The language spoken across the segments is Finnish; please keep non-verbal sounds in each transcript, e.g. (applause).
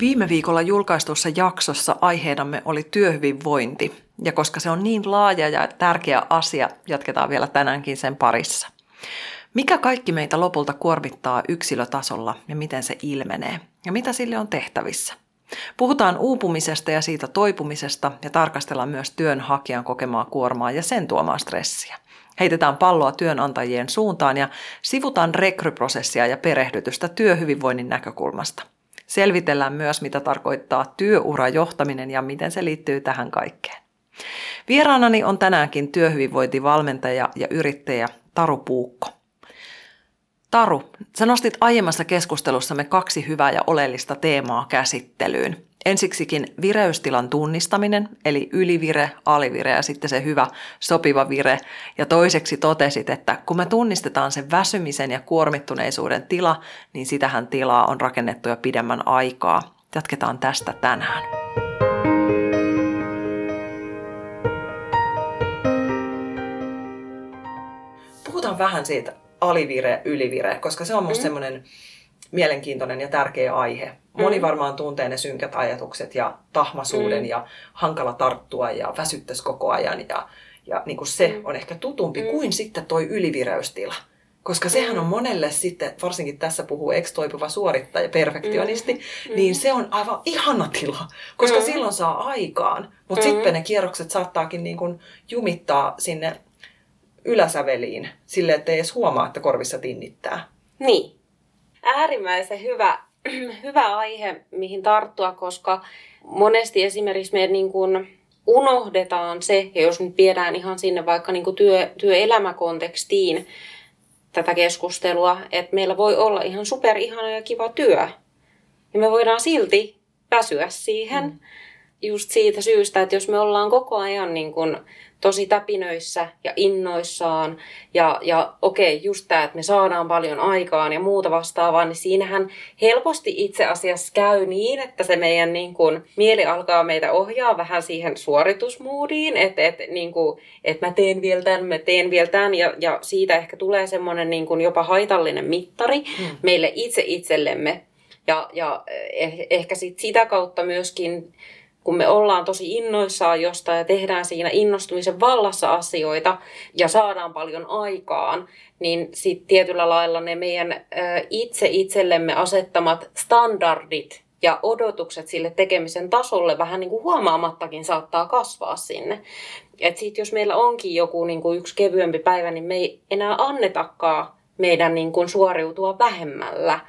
Viime viikolla julkaistussa jaksossa aiheenamme oli työhyvinvointi, ja koska se on niin laaja ja tärkeä asia, jatketaan vielä tänäänkin sen parissa. Mikä kaikki meitä lopulta kuormittaa yksilötasolla ja miten se ilmenee, ja mitä sille on tehtävissä? Puhutaan uupumisesta ja siitä toipumisesta ja tarkastellaan myös työnhakijan kokemaa kuormaa ja sen tuomaa stressiä. Heitetään palloa työnantajien suuntaan ja sivutaan rekryprosessia ja perehdytystä työhyvinvoinnin näkökulmasta – Selvitellään myös, mitä tarkoittaa työurajohtaminen ja miten se liittyy tähän kaikkeen. Vieraanani on tänäänkin työhyvinvointivalmentaja ja yrittäjä Taru Puukko. Taru, sä nostit aiemmassa keskustelussamme kaksi hyvää ja oleellista teemaa käsittelyyn. Ensiksikin vireystilan tunnistaminen, eli ylivire, alivire ja sitten se hyvä sopiva vire. Ja toiseksi totesit, että kun me tunnistetaan sen väsymisen ja kuormittuneisuuden tila, niin sitähän tilaa on rakennettu jo pidemmän aikaa. Jatketaan tästä tänään. Puhutaan vähän siitä alivire, ylivire, koska se on musta mm. semmoinen mielenkiintoinen ja tärkeä aihe. Moni mm. varmaan tuntee ne synkät ajatukset ja tahmasuuden mm. ja hankala tarttua ja väsyttäisi koko ajan. Ja, ja niin kuin se mm. on ehkä tutumpi mm. kuin sitten toi ylivireystila. Koska sehän on monelle sitten, varsinkin tässä puhuu ekstoipuva suorittaja, perfektionisti, mm. niin se on aivan ihana tila, koska mm. silloin saa aikaan. Mutta mm. sitten ne kierrokset saattaakin niin kuin jumittaa sinne yläsäveliin sille, että ei edes huomaa, että korvissa tinnittää. Niin. Äärimmäisen hyvä (clears throat) hyvä aihe, mihin tarttua, koska monesti esimerkiksi me niin kuin unohdetaan se, ja jos nyt viedään ihan sinne vaikka niin kuin työ, työelämäkontekstiin tätä keskustelua, että meillä voi olla ihan super ihana ja kiva työ. Ja me voidaan silti väsyä siihen. Mm just siitä syystä, että jos me ollaan koko ajan niin kuin tosi täpinöissä ja innoissaan ja, ja okei, just tämä, että me saadaan paljon aikaan ja muuta vastaavaa, niin siinähän helposti itse asiassa käy niin, että se meidän niin kuin, mieli alkaa meitä ohjaa vähän siihen suoritusmoodiin, että, että, niin kuin, että mä teen vielä tämän, mä teen vielä tämän ja, ja siitä ehkä tulee semmoinen niin kuin jopa haitallinen mittari hmm. meille itse itsellemme ja, ja eh, ehkä sit sitä kautta myöskin kun me ollaan tosi innoissaan jostain ja tehdään siinä innostumisen vallassa asioita ja saadaan paljon aikaan, niin sitten tietyllä lailla ne meidän itse itsellemme asettamat standardit ja odotukset sille tekemisen tasolle vähän niin kuin huomaamattakin saattaa kasvaa sinne. Et sit jos meillä onkin joku niin kuin yksi kevyempi päivä, niin me ei enää annetakaan meidän niin kuin suoriutua vähemmällä –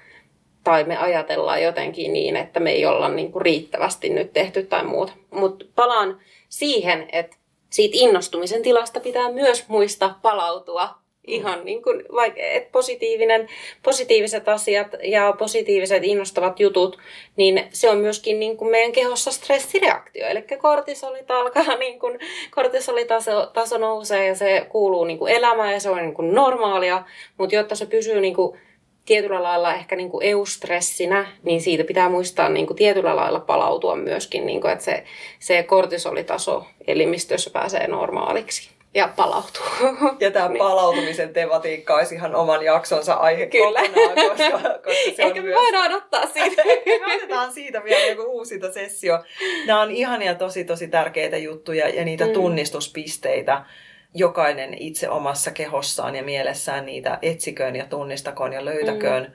tai me ajatellaan jotenkin niin, että me ei olla niin kuin riittävästi nyt tehty tai muuta. Mutta palaan siihen, että siitä innostumisen tilasta pitää myös muistaa palautua ihan niin kuin, vaikka, että positiivinen, positiiviset asiat ja positiiviset innostavat jutut, niin se on myöskin niin kuin meidän kehossa stressireaktio. Eli kortisolit alkaa, (laughs) niin kuin, kortisolitaso taso nousee ja se kuuluu niin kuin elämään ja se on niin kuin normaalia, mutta jotta se pysyy niin kuin tietyllä lailla ehkä niin kuin eustressinä, niin siitä pitää muistaa niin kuin tietyllä lailla palautua myöskin, niin kuin, että se, se kortisolitaso elimistössä pääsee normaaliksi ja palautuu. (laughs) Ja tämä niin. palautumisen tematiikka olisi ihan oman jaksonsa aihe Kyllä. kokonaan, koska, koska se Ehkä on me myös... voidaan ottaa siitä. (laughs) me otetaan siitä vielä joku uusinta sessio. Nämä on ihania tosi tosi tärkeitä juttuja ja niitä mm. tunnistuspisteitä jokainen itse omassa kehossaan ja mielessään niitä etsiköön ja tunnistakoon ja löytäköön. Mm.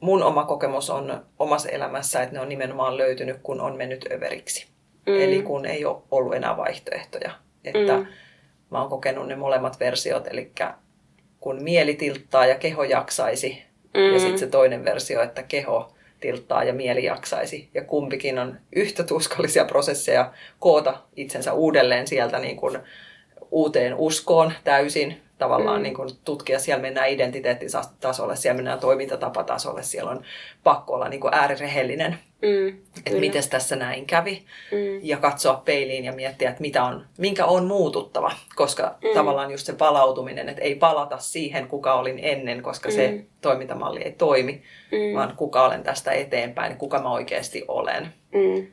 Mun oma kokemus on omassa elämässä, että ne on nimenomaan löytynyt, kun on mennyt överiksi. Mm. Eli kun ei ole ollut enää vaihtoehtoja. Että mm. mä oon kokenut ne molemmat versiot, eli kun mieli tilttaa ja keho jaksaisi, mm. ja sitten se toinen versio, että keho tilttaa ja mieli jaksaisi. Ja kumpikin on yhtä tuskallisia prosesseja koota itsensä uudelleen sieltä niin kuin uuteen uskoon täysin tavallaan mm. niin kuin tutkia. Siellä mennään identiteettitasolle, siellä mennään toimintatapatasolle, siellä on pakko olla niin kuin äärirehellinen, mm, että miten tässä näin kävi. Mm. Ja katsoa peiliin ja miettiä, että mitä on, minkä on muututtava. Koska mm. tavallaan just se palautuminen, että ei palata siihen, kuka olin ennen, koska mm. se toimintamalli ei toimi, mm. vaan kuka olen tästä eteenpäin, kuka mä oikeasti olen. Mm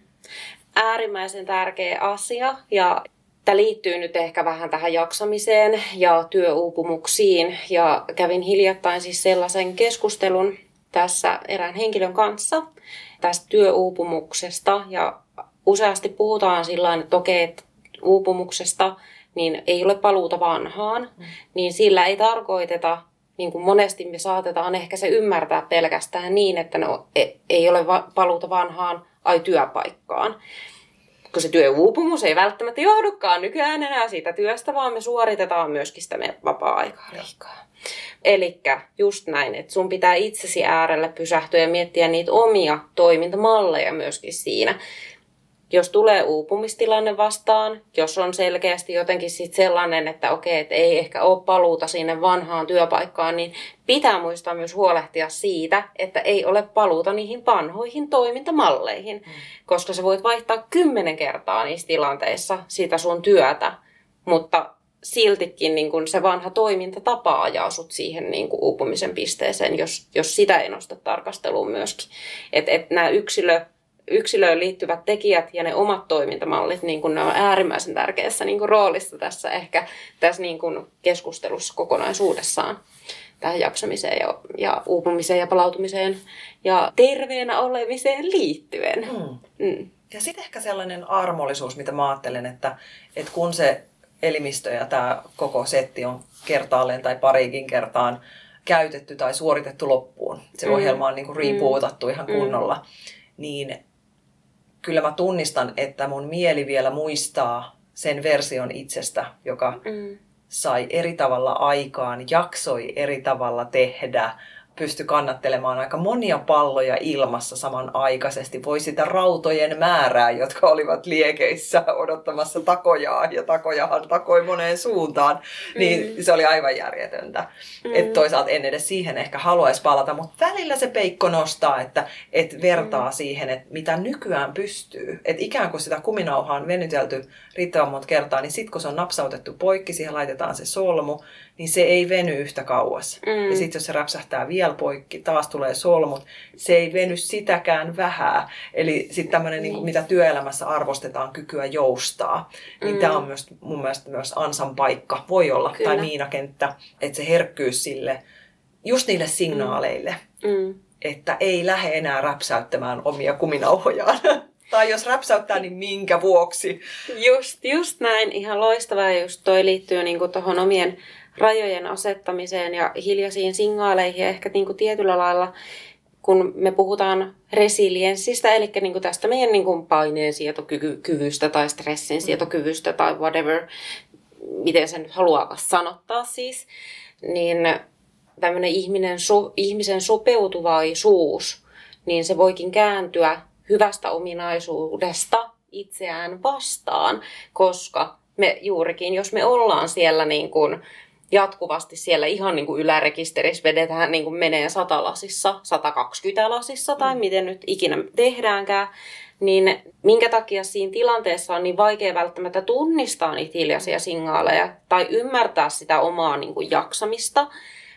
äärimmäisen tärkeä asia ja Tämä liittyy nyt ehkä vähän tähän jaksamiseen ja työuupumuksiin. Ja kävin hiljattain siis sellaisen keskustelun tässä erään henkilön kanssa tästä työuupumuksesta. Ja useasti puhutaan sillä että okei, että uupumuksesta niin ei ole paluuta vanhaan, mm. niin sillä ei tarkoiteta, niin kuin monesti me saatetaan ehkä se ymmärtää pelkästään niin, että no, e, ei ole paluuta vanhaan, ai työpaikkaan kun se työuupumus ei välttämättä johdukaan nykyään enää siitä työstä, vaan me suoritetaan myöskin sitä meidän vapaa-aikaa. Liikaa. Eli just näin, että sun pitää itsesi äärellä pysähtyä ja miettiä niitä omia toimintamalleja myöskin siinä jos tulee uupumistilanne vastaan, jos on selkeästi jotenkin sit sellainen, että okei, että ei ehkä ole paluuta sinne vanhaan työpaikkaan, niin pitää muistaa myös huolehtia siitä, että ei ole paluuta niihin vanhoihin toimintamalleihin, mm. koska sä voit vaihtaa kymmenen kertaa niissä tilanteissa sitä sun työtä, mutta siltikin niin kun se vanha toimintatapa ajaa sut siihen niin kun uupumisen pisteeseen, jos, jos sitä ei nosta tarkasteluun myöskin. Että et nämä yksilö yksilöön liittyvät tekijät ja ne omat toimintamallit, niin kuin ne on äärimmäisen tärkeässä niin kuin roolissa tässä ehkä tässä niin kuin keskustelussa kokonaisuudessaan tähän jaksamiseen ja, ja uupumiseen ja palautumiseen ja terveenä olemiseen liittyen. Mm. Mm. Ja sitten ehkä sellainen armollisuus, mitä mä ajattelen, että, että kun se elimistö ja tämä koko setti on kertaalleen tai parikin kertaan käytetty tai suoritettu loppuun, se mm. ohjelma on niin kuin riipuutattu mm. ihan kunnolla, mm. niin kyllä mä tunnistan, että mun mieli vielä muistaa sen version itsestä, joka mm. sai eri tavalla aikaan, jaksoi eri tavalla tehdä, pysty kannattelemaan aika monia palloja ilmassa samanaikaisesti. Voi sitä rautojen määrää, jotka olivat liekeissä odottamassa takojaa, ja takojahan takoi moneen suuntaan, niin mm. se oli aivan järjetöntä. Mm. Et toisaalta en edes siihen ehkä haluaisi palata, mutta välillä se peikko nostaa, että et vertaa mm. siihen, että mitä nykyään pystyy. Että ikään kuin sitä kuminauhaa on venytelty riittävän monta kertaa, niin sitten kun se on napsautettu poikki, siihen laitetaan se solmu, niin se ei veny yhtä kauas. Mm. Ja sitten jos se räpsähtää vielä poikki, taas tulee solmut, se ei veny sitäkään vähää. Eli sitten tämmöinen, niin. niin mitä työelämässä arvostetaan, kykyä joustaa, niin mm. tämä on myös mun mielestä myös ansan paikka, voi olla, Kyllä. tai miinakenttä, että se herkkyys sille, just niille signaaleille, mm. mm. että ei lähde enää räpsäyttämään omia kuminauhojaan. (laughs) Tai jos räpsäyttää, niin minkä vuoksi? Just, just näin. Ihan loistavaa. Ja just toi liittyy niin tuohon omien rajojen asettamiseen ja hiljaisiin signaaleihin ja ehkä niin kuin tietyllä lailla kun me puhutaan resilienssistä, eli niin kuin tästä meidän niin kuin paineen sietokyvystä tai stressin mm. sietokyvystä tai whatever, miten sen nyt haluaa sanottaa siis, niin tämmöinen ihminen, so, ihmisen sopeutuvaisuus, niin se voikin kääntyä hyvästä ominaisuudesta itseään vastaan, koska me juurikin, jos me ollaan siellä niin kuin jatkuvasti siellä ihan niin kuin ylärekisterissä vedetään, niin kuin menee satalasissa, 120 lasissa tai mm. miten nyt ikinä tehdäänkään, niin minkä takia siinä tilanteessa on niin vaikea välttämättä tunnistaa niitä hiljaisia signaaleja tai ymmärtää sitä omaa niin kuin jaksamista,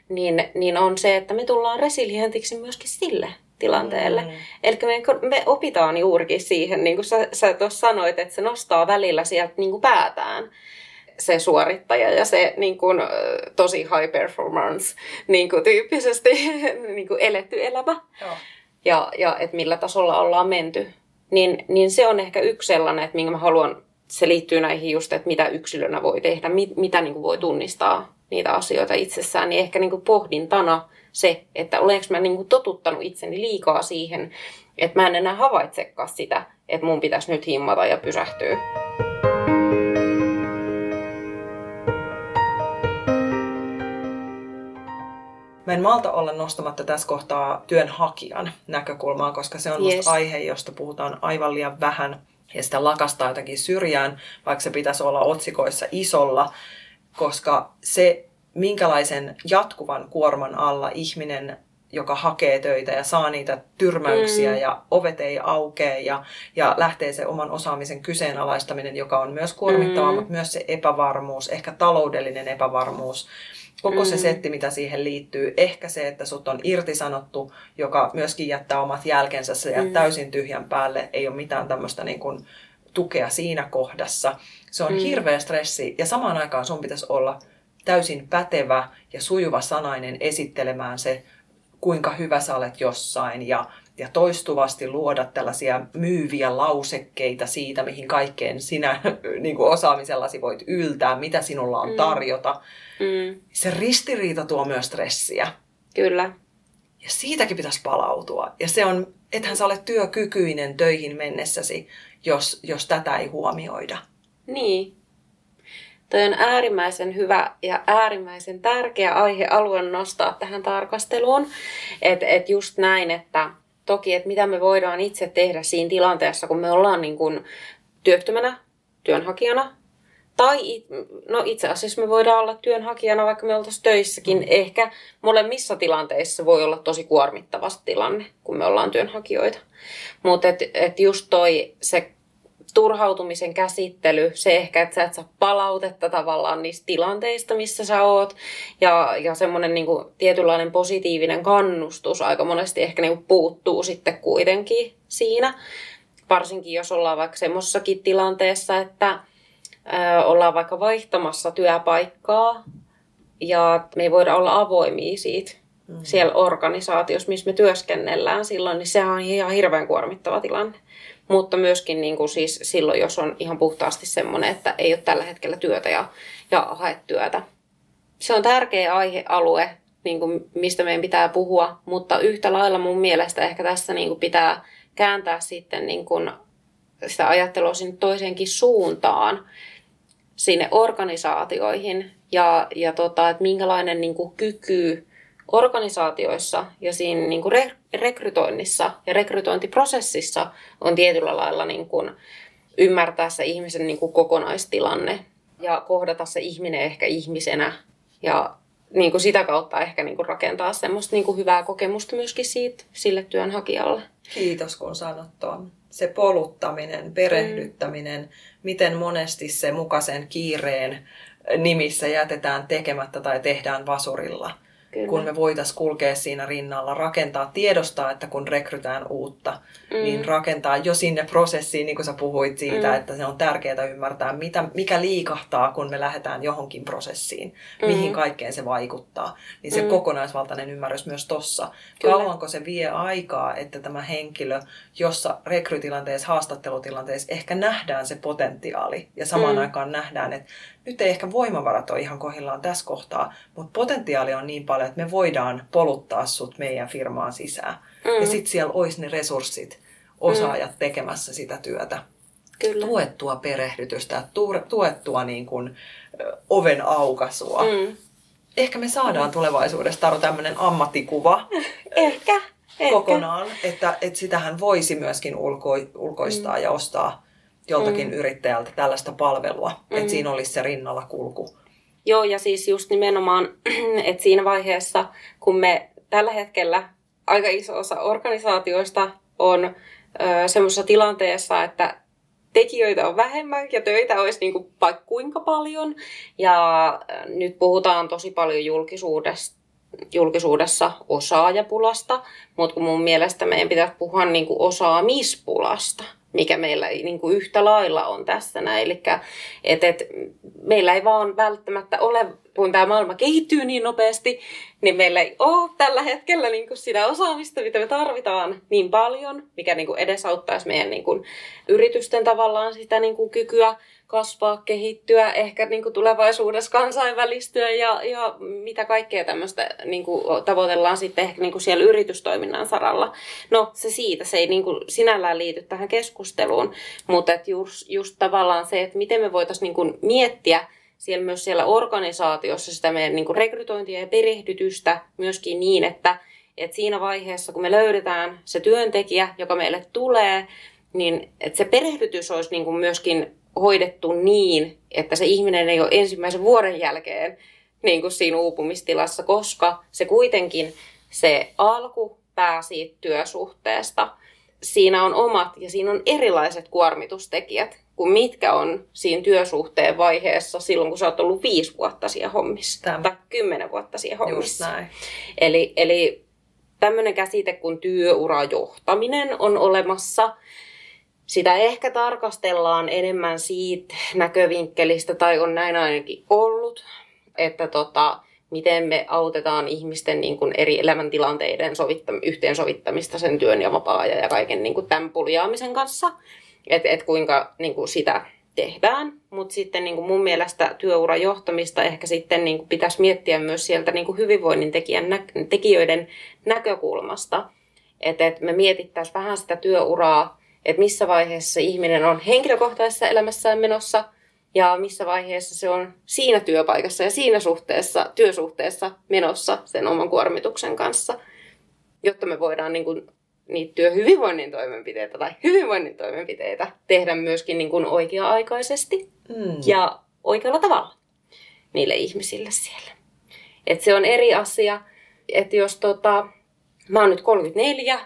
niin, niin on se, että me tullaan resilientiksi myöskin sille tilanteelle. Mm. Eli me, me opitaan juurikin siihen, niin kuin sä, sä tuossa sanoit, että se nostaa välillä sieltä niin kuin päätään se suorittaja ja se niin kuin, tosi high performance niin kuin, tyyppisesti (laughs) niin kuin eletty elämä. Joo. Ja, ja että millä tasolla ollaan menty. Niin, niin se on ehkä yksi sellainen, että minkä mä haluan, se liittyy näihin just, että mitä yksilönä voi tehdä, mit, mitä niin kuin voi tunnistaa niitä asioita itsessään, niin ehkä niin kuin pohdintana se, että olenko mä niin kuin totuttanut itseni liikaa siihen, että mä en enää havaitsekaan sitä, että mun pitäisi nyt himmata ja pysähtyä. En malta olla nostamatta tässä kohtaa työnhakijan näkökulmaa, koska se on yes. musta aihe, josta puhutaan aivan liian vähän. Ja sitä lakastaa jotenkin syrjään, vaikka se pitäisi olla otsikoissa isolla, koska se minkälaisen jatkuvan kuorman alla ihminen joka hakee töitä ja saa niitä tyrmäyksiä mm. ja ovet ei aukee ja, ja lähtee se oman osaamisen kyseenalaistaminen, joka on myös kuormittavaa, mm. mutta myös se epävarmuus, ehkä taloudellinen epävarmuus, koko mm. se setti, mitä siihen liittyy. Ehkä se, että sut on irtisanottu, joka myöskin jättää omat jälkensä, se jää mm. täysin tyhjän päälle, ei ole mitään tämmöistä niin kuin tukea siinä kohdassa. Se on mm. hirveä stressi ja samaan aikaan sun pitäisi olla täysin pätevä ja sujuva sanainen esittelemään se kuinka hyvä sä olet jossain ja, ja toistuvasti luoda tällaisia myyviä lausekkeita siitä, mihin kaikkeen sinä (laughs) niin kuin osaamisellasi voit yltää, mitä sinulla on mm. tarjota. Mm. Se ristiriita tuo myös stressiä. Kyllä. Ja siitäkin pitäisi palautua. Ja se on, ethän sä ole työkykyinen töihin mennessäsi, jos, jos tätä ei huomioida. Niin, Toi on äärimmäisen hyvä ja äärimmäisen tärkeä aihealue nostaa tähän tarkasteluun. Että et just näin, että toki, että mitä me voidaan itse tehdä siinä tilanteessa, kun me ollaan niin kuin työttömänä, työnhakijana, tai no itse asiassa me voidaan olla työnhakijana, vaikka me oltaisiin töissäkin. Mm. Ehkä molemmissa tilanteissa voi olla tosi kuormittava tilanne, kun me ollaan työnhakijoita. Mutta et, et just toi se turhautumisen käsittely, se ehkä, että sä et saa palautetta tavallaan niistä tilanteista, missä sä oot, ja, ja semmoinen niin kuin, tietynlainen positiivinen kannustus aika monesti ehkä niin kuin, puuttuu sitten kuitenkin siinä. Varsinkin jos ollaan vaikka semmoisessakin tilanteessa, että ö, ollaan vaikka vaihtamassa työpaikkaa, ja me ei voida olla avoimia siitä mm. siellä organisaatiossa, missä me työskennellään silloin, niin se on ihan hirveän kuormittava tilanne mutta myöskin niin kuin siis silloin, jos on ihan puhtaasti semmoinen, että ei ole tällä hetkellä työtä ja, ja hae työtä. Se on tärkeä aihealue, niin kuin mistä meidän pitää puhua, mutta yhtä lailla mun mielestä ehkä tässä niin kuin pitää kääntää sitten niin kuin sitä ajattelua sinne toiseenkin suuntaan, sinne organisaatioihin ja, ja tota, että minkälainen niin kuin kyky organisaatioissa ja siinä niin kuin re- rekrytoinnissa ja rekrytointiprosessissa on tietyllä lailla niin kuin ymmärtää se ihmisen niin kuin kokonaistilanne ja kohdata se ihminen ehkä ihmisenä ja niin kuin sitä kautta ehkä niin kuin rakentaa semmoista niin kuin hyvää kokemusta myöskin siitä, sille työnhakijalle. Kiitos kun sanot tuon. Se poluttaminen, perehdyttäminen, mm. miten monesti se mukaisen kiireen nimissä jätetään tekemättä tai tehdään vasurilla. Kyllä. kun me voitaisiin kulkea siinä rinnalla, rakentaa, tiedostaa, että kun rekrytään uutta, mm. niin rakentaa jo sinne prosessiin, niin kuin sä puhuit siitä, mm. että se on tärkeää ymmärtää, mitä, mikä liikahtaa, kun me lähdetään johonkin prosessiin, mm. mihin kaikkeen se vaikuttaa. Niin se mm. kokonaisvaltainen ymmärrys myös tossa. Kyllä. Kauanko se vie aikaa, että tämä henkilö, jossa rekrytilanteessa, haastattelutilanteessa ehkä nähdään se potentiaali ja samaan mm. aikaan nähdään, että nyt ei ehkä voimavarat ole ihan kohdillaan tässä kohtaa, mutta potentiaali on niin paljon, että me voidaan poluttaa sut meidän firmaan sisään. Mm. Ja sitten siellä olisi ne resurssit, osaajat mm. tekemässä sitä työtä. Kyllä. Tuettua perehdytystä, tuettua niin kuin, oven aukasua. Mm. Ehkä me saadaan mm. tulevaisuudessa Taru tämmöinen ammattikuva. (laughs) Ehkä. Kokonaan, että, että sitähän voisi myöskin ulko, ulkoistaa mm. ja ostaa joltakin mm. yrittäjältä tällaista palvelua, mm. että siinä olisi se rinnalla kulku. Joo, ja siis just nimenomaan, (clears throat) että siinä vaiheessa, kun me tällä hetkellä aika iso osa organisaatioista on semmoisessa tilanteessa, että tekijöitä on vähemmän ja töitä olisi niin kuin vaikka kuinka paljon. Ja nyt puhutaan tosi paljon julkisuudesta julkisuudessa osaajapulasta, mutta mun mielestä meidän pitäisi puhua niin kuin osaamispulasta mikä meillä niin kuin yhtä lailla on tässä näin. Eli et, et, meillä ei vaan välttämättä ole, kun tämä maailma kehittyy niin nopeasti, niin meillä ei ole tällä hetkellä niin kuin sitä osaamista, mitä me tarvitaan niin paljon, mikä niin kuin edesauttaisi meidän niin kuin yritysten tavallaan sitä niin kuin kykyä kasvaa, kehittyä, ehkä niin kuin tulevaisuudessa kansainvälistyä ja, ja mitä kaikkea tämmöistä niin kuin tavoitellaan sitten ehkä niin kuin siellä yritystoiminnan saralla. No se siitä, se ei niin kuin sinällään liity tähän keskusteluun, mutta et just, just tavallaan se, että miten me voitaisiin niin kuin miettiä siellä myös siellä organisaatiossa sitä meidän niin kuin rekrytointia ja perehdytystä myöskin niin, että, että siinä vaiheessa, kun me löydetään se työntekijä, joka meille tulee, niin että se perehdytys olisi niin kuin myöskin hoidettu niin, että se ihminen ei ole ensimmäisen vuoden jälkeen niin kuin siinä uupumistilassa, koska se kuitenkin se alku pää siitä työsuhteesta, siinä on omat ja siinä on erilaiset kuormitustekijät kuin mitkä on siinä työsuhteen vaiheessa silloin, kun sä oot ollut viisi vuotta siellä hommissa Tämä. tai kymmenen vuotta siellä hommissa. Eli, eli tämmöinen käsite kuin työurajohtaminen on olemassa. Sitä ehkä tarkastellaan enemmän siitä näkövinkkelistä, tai on näin ainakin ollut, että tota, miten me autetaan ihmisten niin kuin eri elämäntilanteiden sovittam- yhteensovittamista sen työn ja vapaa-ajan ja kaiken niin kuin tämän puljaamisen kanssa. Että et kuinka niin kuin sitä tehdään. Mutta sitten niin kuin mun mielestä työuran johtamista ehkä sitten niin kuin pitäisi miettiä myös sieltä niin kuin hyvinvoinnin tekijän, nä- tekijöiden näkökulmasta. Että et me mietittäisiin vähän sitä työuraa, että missä vaiheessa ihminen on henkilökohtaisessa elämässään menossa – ja missä vaiheessa se on siinä työpaikassa ja siinä suhteessa, työsuhteessa menossa sen oman kuormituksen kanssa, jotta me voidaan niin kuin, niitä työhyvinvoinnin toimenpiteitä tai hyvinvoinnin toimenpiteitä tehdä myöskin niin kuin oikea-aikaisesti mm. ja oikealla tavalla niille ihmisille siellä. Et se on eri asia, että jos tota, mä oon nyt 34,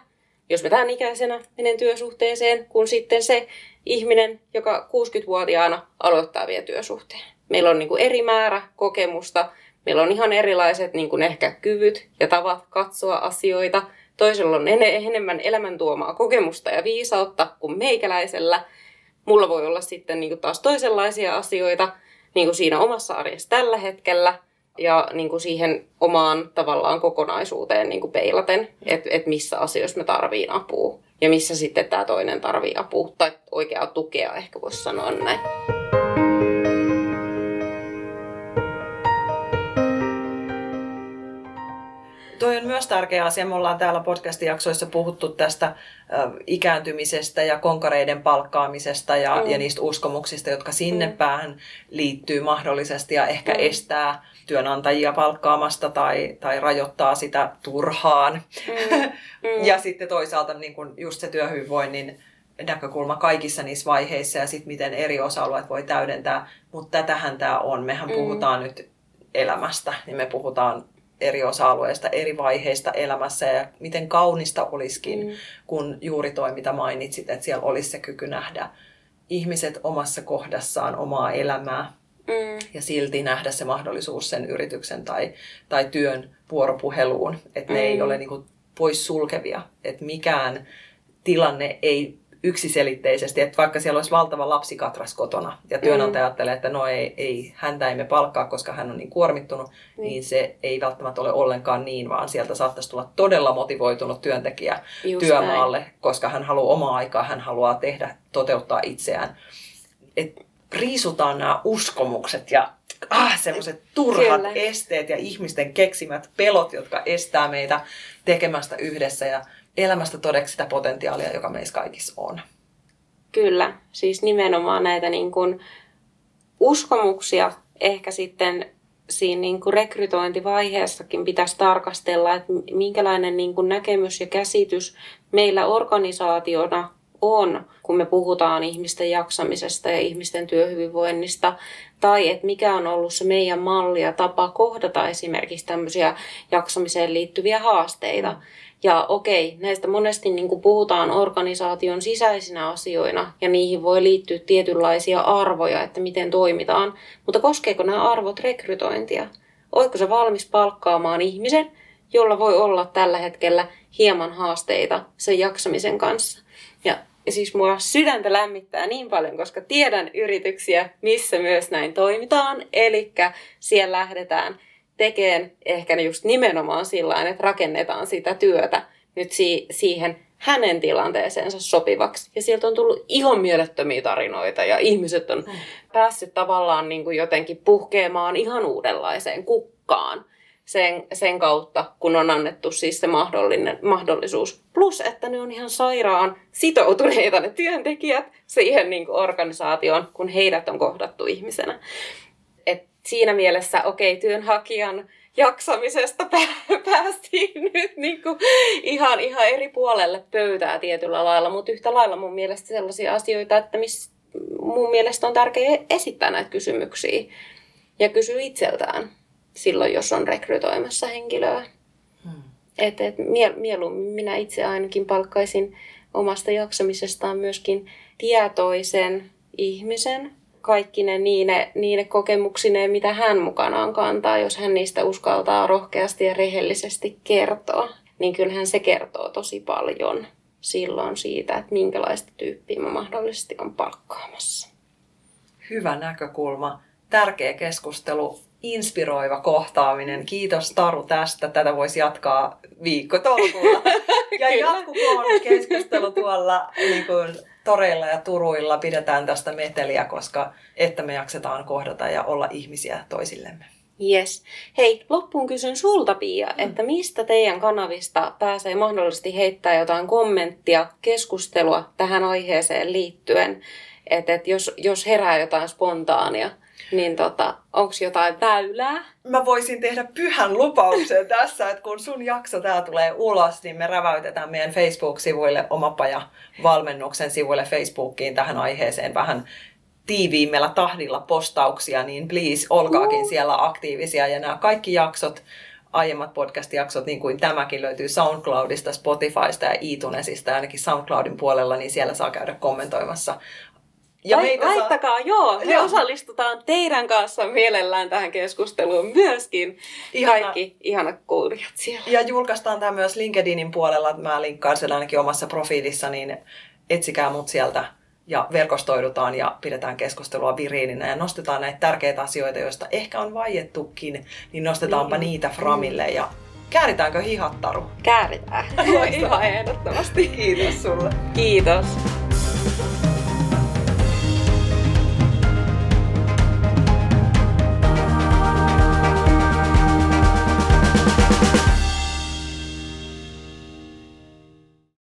jos mä tämän ikäisenä menen työsuhteeseen, kun sitten se ihminen, joka 60-vuotiaana aloittaa vielä työsuhteen. Meillä on niin kuin eri määrä kokemusta, meillä on ihan erilaiset niin kuin ehkä kyvyt ja tavat katsoa asioita. Toisella on enemmän elämäntuomaa kokemusta ja viisautta kuin meikäläisellä. Mulla voi olla sitten niin kuin taas toisenlaisia asioita niin kuin siinä omassa arjessa tällä hetkellä ja niin kuin siihen omaan tavallaan kokonaisuuteen niin kuin peilaten, että et missä asioissa me tarviin apua ja missä sitten tämä toinen tarvii apua tai oikeaa tukea, ehkä voisi sanoa näin. Tärkeä asia. Me ollaan täällä podcast-jaksoissa puhuttu tästä ikääntymisestä ja konkareiden palkkaamisesta ja, mm. ja niistä uskomuksista, jotka sinne mm. päähän liittyy mahdollisesti ja ehkä mm. estää työnantajia palkkaamasta tai, tai rajoittaa sitä turhaan. Mm. Mm. (laughs) ja sitten toisaalta niin kun just se työhyvinvoinnin näkökulma kaikissa niissä vaiheissa ja sitten miten eri osa-alueet voi täydentää. Mutta tätähän tämä on. Mehän mm. puhutaan nyt elämästä, niin me puhutaan eri osa-alueista, eri vaiheista elämässä ja miten kaunista olisikin, mm. kun juuri toi, mitä mainitsit, että siellä olisi se kyky nähdä ihmiset omassa kohdassaan omaa elämää mm. ja silti nähdä se mahdollisuus sen yrityksen tai, tai työn vuoropuheluun, että ne mm. ei ole niin kuin pois sulkevia, että mikään tilanne ei yksiselitteisesti, että vaikka siellä olisi valtava lapsikatras kotona ja työnantaja mm. ajattelee, että no ei, ei, häntä emme palkkaa, koska hän on niin kuormittunut, mm. niin se ei välttämättä ole ollenkaan niin, vaan sieltä saattaisi tulla todella motivoitunut työntekijä Just työmaalle, näin. koska hän haluaa omaa aikaa, hän haluaa tehdä, toteuttaa itseään. Et riisutaan nämä uskomukset ja ah, semmoiset turhat Kyllä. esteet ja ihmisten keksimät pelot, jotka estää meitä tekemästä yhdessä ja elämästä todeksi sitä potentiaalia, joka meissä kaikissa on. Kyllä, siis nimenomaan näitä niin kuin uskomuksia ehkä sitten siinä niin kuin rekrytointivaiheessakin pitäisi tarkastella, että minkälainen niin kuin näkemys ja käsitys meillä organisaationa on, kun me puhutaan ihmisten jaksamisesta ja ihmisten työhyvinvoinnista, tai että mikä on ollut se meidän malli ja tapa kohdata esimerkiksi tämmöisiä jaksamiseen liittyviä haasteita. Ja okei, näistä monesti niin kuin puhutaan organisaation sisäisinä asioina ja niihin voi liittyä tietynlaisia arvoja, että miten toimitaan. Mutta koskeeko nämä arvot rekrytointia? Oletko se valmis palkkaamaan ihmisen, jolla voi olla tällä hetkellä hieman haasteita sen jaksamisen kanssa? Ja siis mua sydäntä lämmittää niin paljon, koska tiedän yrityksiä, missä myös näin toimitaan. Eli siellä lähdetään tekemään ehkä just nimenomaan sillä että rakennetaan sitä työtä nyt si- siihen hänen tilanteeseensa sopivaksi. Ja sieltä on tullut ihan mielettömiä tarinoita ja ihmiset on mm. päässyt tavallaan niin kuin jotenkin puhkeamaan ihan uudenlaiseen kukkaan sen, sen kautta, kun on annettu siis se mahdollinen, mahdollisuus. Plus, että ne on ihan sairaan sitoutuneita ne työntekijät siihen niin kuin organisaatioon, kun heidät on kohdattu ihmisenä. Siinä mielessä, okei, okay, työnhakijan jaksamisesta päästiin (laughs) nyt niin kuin ihan, ihan eri puolelle pöytää tietyllä lailla, mutta yhtä lailla mun mielestä sellaisia asioita, että miss, mun mielestä on tärkeää esittää näitä kysymyksiä ja kysyä itseltään silloin, jos on rekrytoimassa henkilöä. Hmm. Et, et mie, mieluummin minä itse ainakin palkkaisin omasta jaksamisestaan myöskin tietoisen ihmisen, kaikki ne niine, niine kokemuksineen, mitä hän mukanaan kantaa, jos hän niistä uskaltaa rohkeasti ja rehellisesti kertoa, niin kyllähän se kertoo tosi paljon silloin siitä, että minkälaista tyyppiä mä mahdollisesti on palkkaamassa. Hyvä näkökulma. Tärkeä keskustelu, inspiroiva kohtaaminen. Kiitos Taru tästä. Tätä voisi jatkaa viikkotolkulla. (laughs) Ja jatkukoon keskustelu tuolla niin kuin, toreilla ja turuilla. Pidetään tästä meteliä, koska että me jaksetaan kohdata ja olla ihmisiä toisillemme. Yes. Hei, loppuun kysyn sulta, Pia, mm. että mistä teidän kanavista pääsee mahdollisesti heittää jotain kommenttia, keskustelua tähän aiheeseen liittyen? Että et jos, jos herää jotain spontaania, niin tota, onko jotain väylää? Mä voisin tehdä pyhän lupauksen (laughs) tässä, että kun sun jakso tää tulee ulos, niin me räväytetään meidän Facebook-sivuille Omapaja valmennuksen sivuille Facebookiin tähän aiheeseen vähän tiiviimmällä tahdilla postauksia, niin please, olkaakin siellä aktiivisia. Ja nämä kaikki jaksot, aiemmat podcast-jaksot, niin kuin tämäkin löytyy SoundCloudista, Spotifysta ja iTunesista, ainakin SoundCloudin puolella, niin siellä saa käydä kommentoimassa ja Lai, meitä laittakaa, saa... joo. Me joo. osallistutaan teidän kanssa mielellään tähän keskusteluun myöskin. Ihana. Kaikki ihanat kuulijat siellä. Ja julkaistaan tämä myös LinkedInin puolella. Mä linkkaan sen ainakin omassa profiilissa, niin etsikää mut sieltä ja verkostoidutaan ja pidetään keskustelua viriininä ja nostetaan näitä tärkeitä asioita, joista ehkä on vaiettukin, niin nostetaanpa niin. niitä framille ja kääritäänkö hihattaru? Kääritään. Ihan ehdottomasti. Kiitos sulle. Kiitos.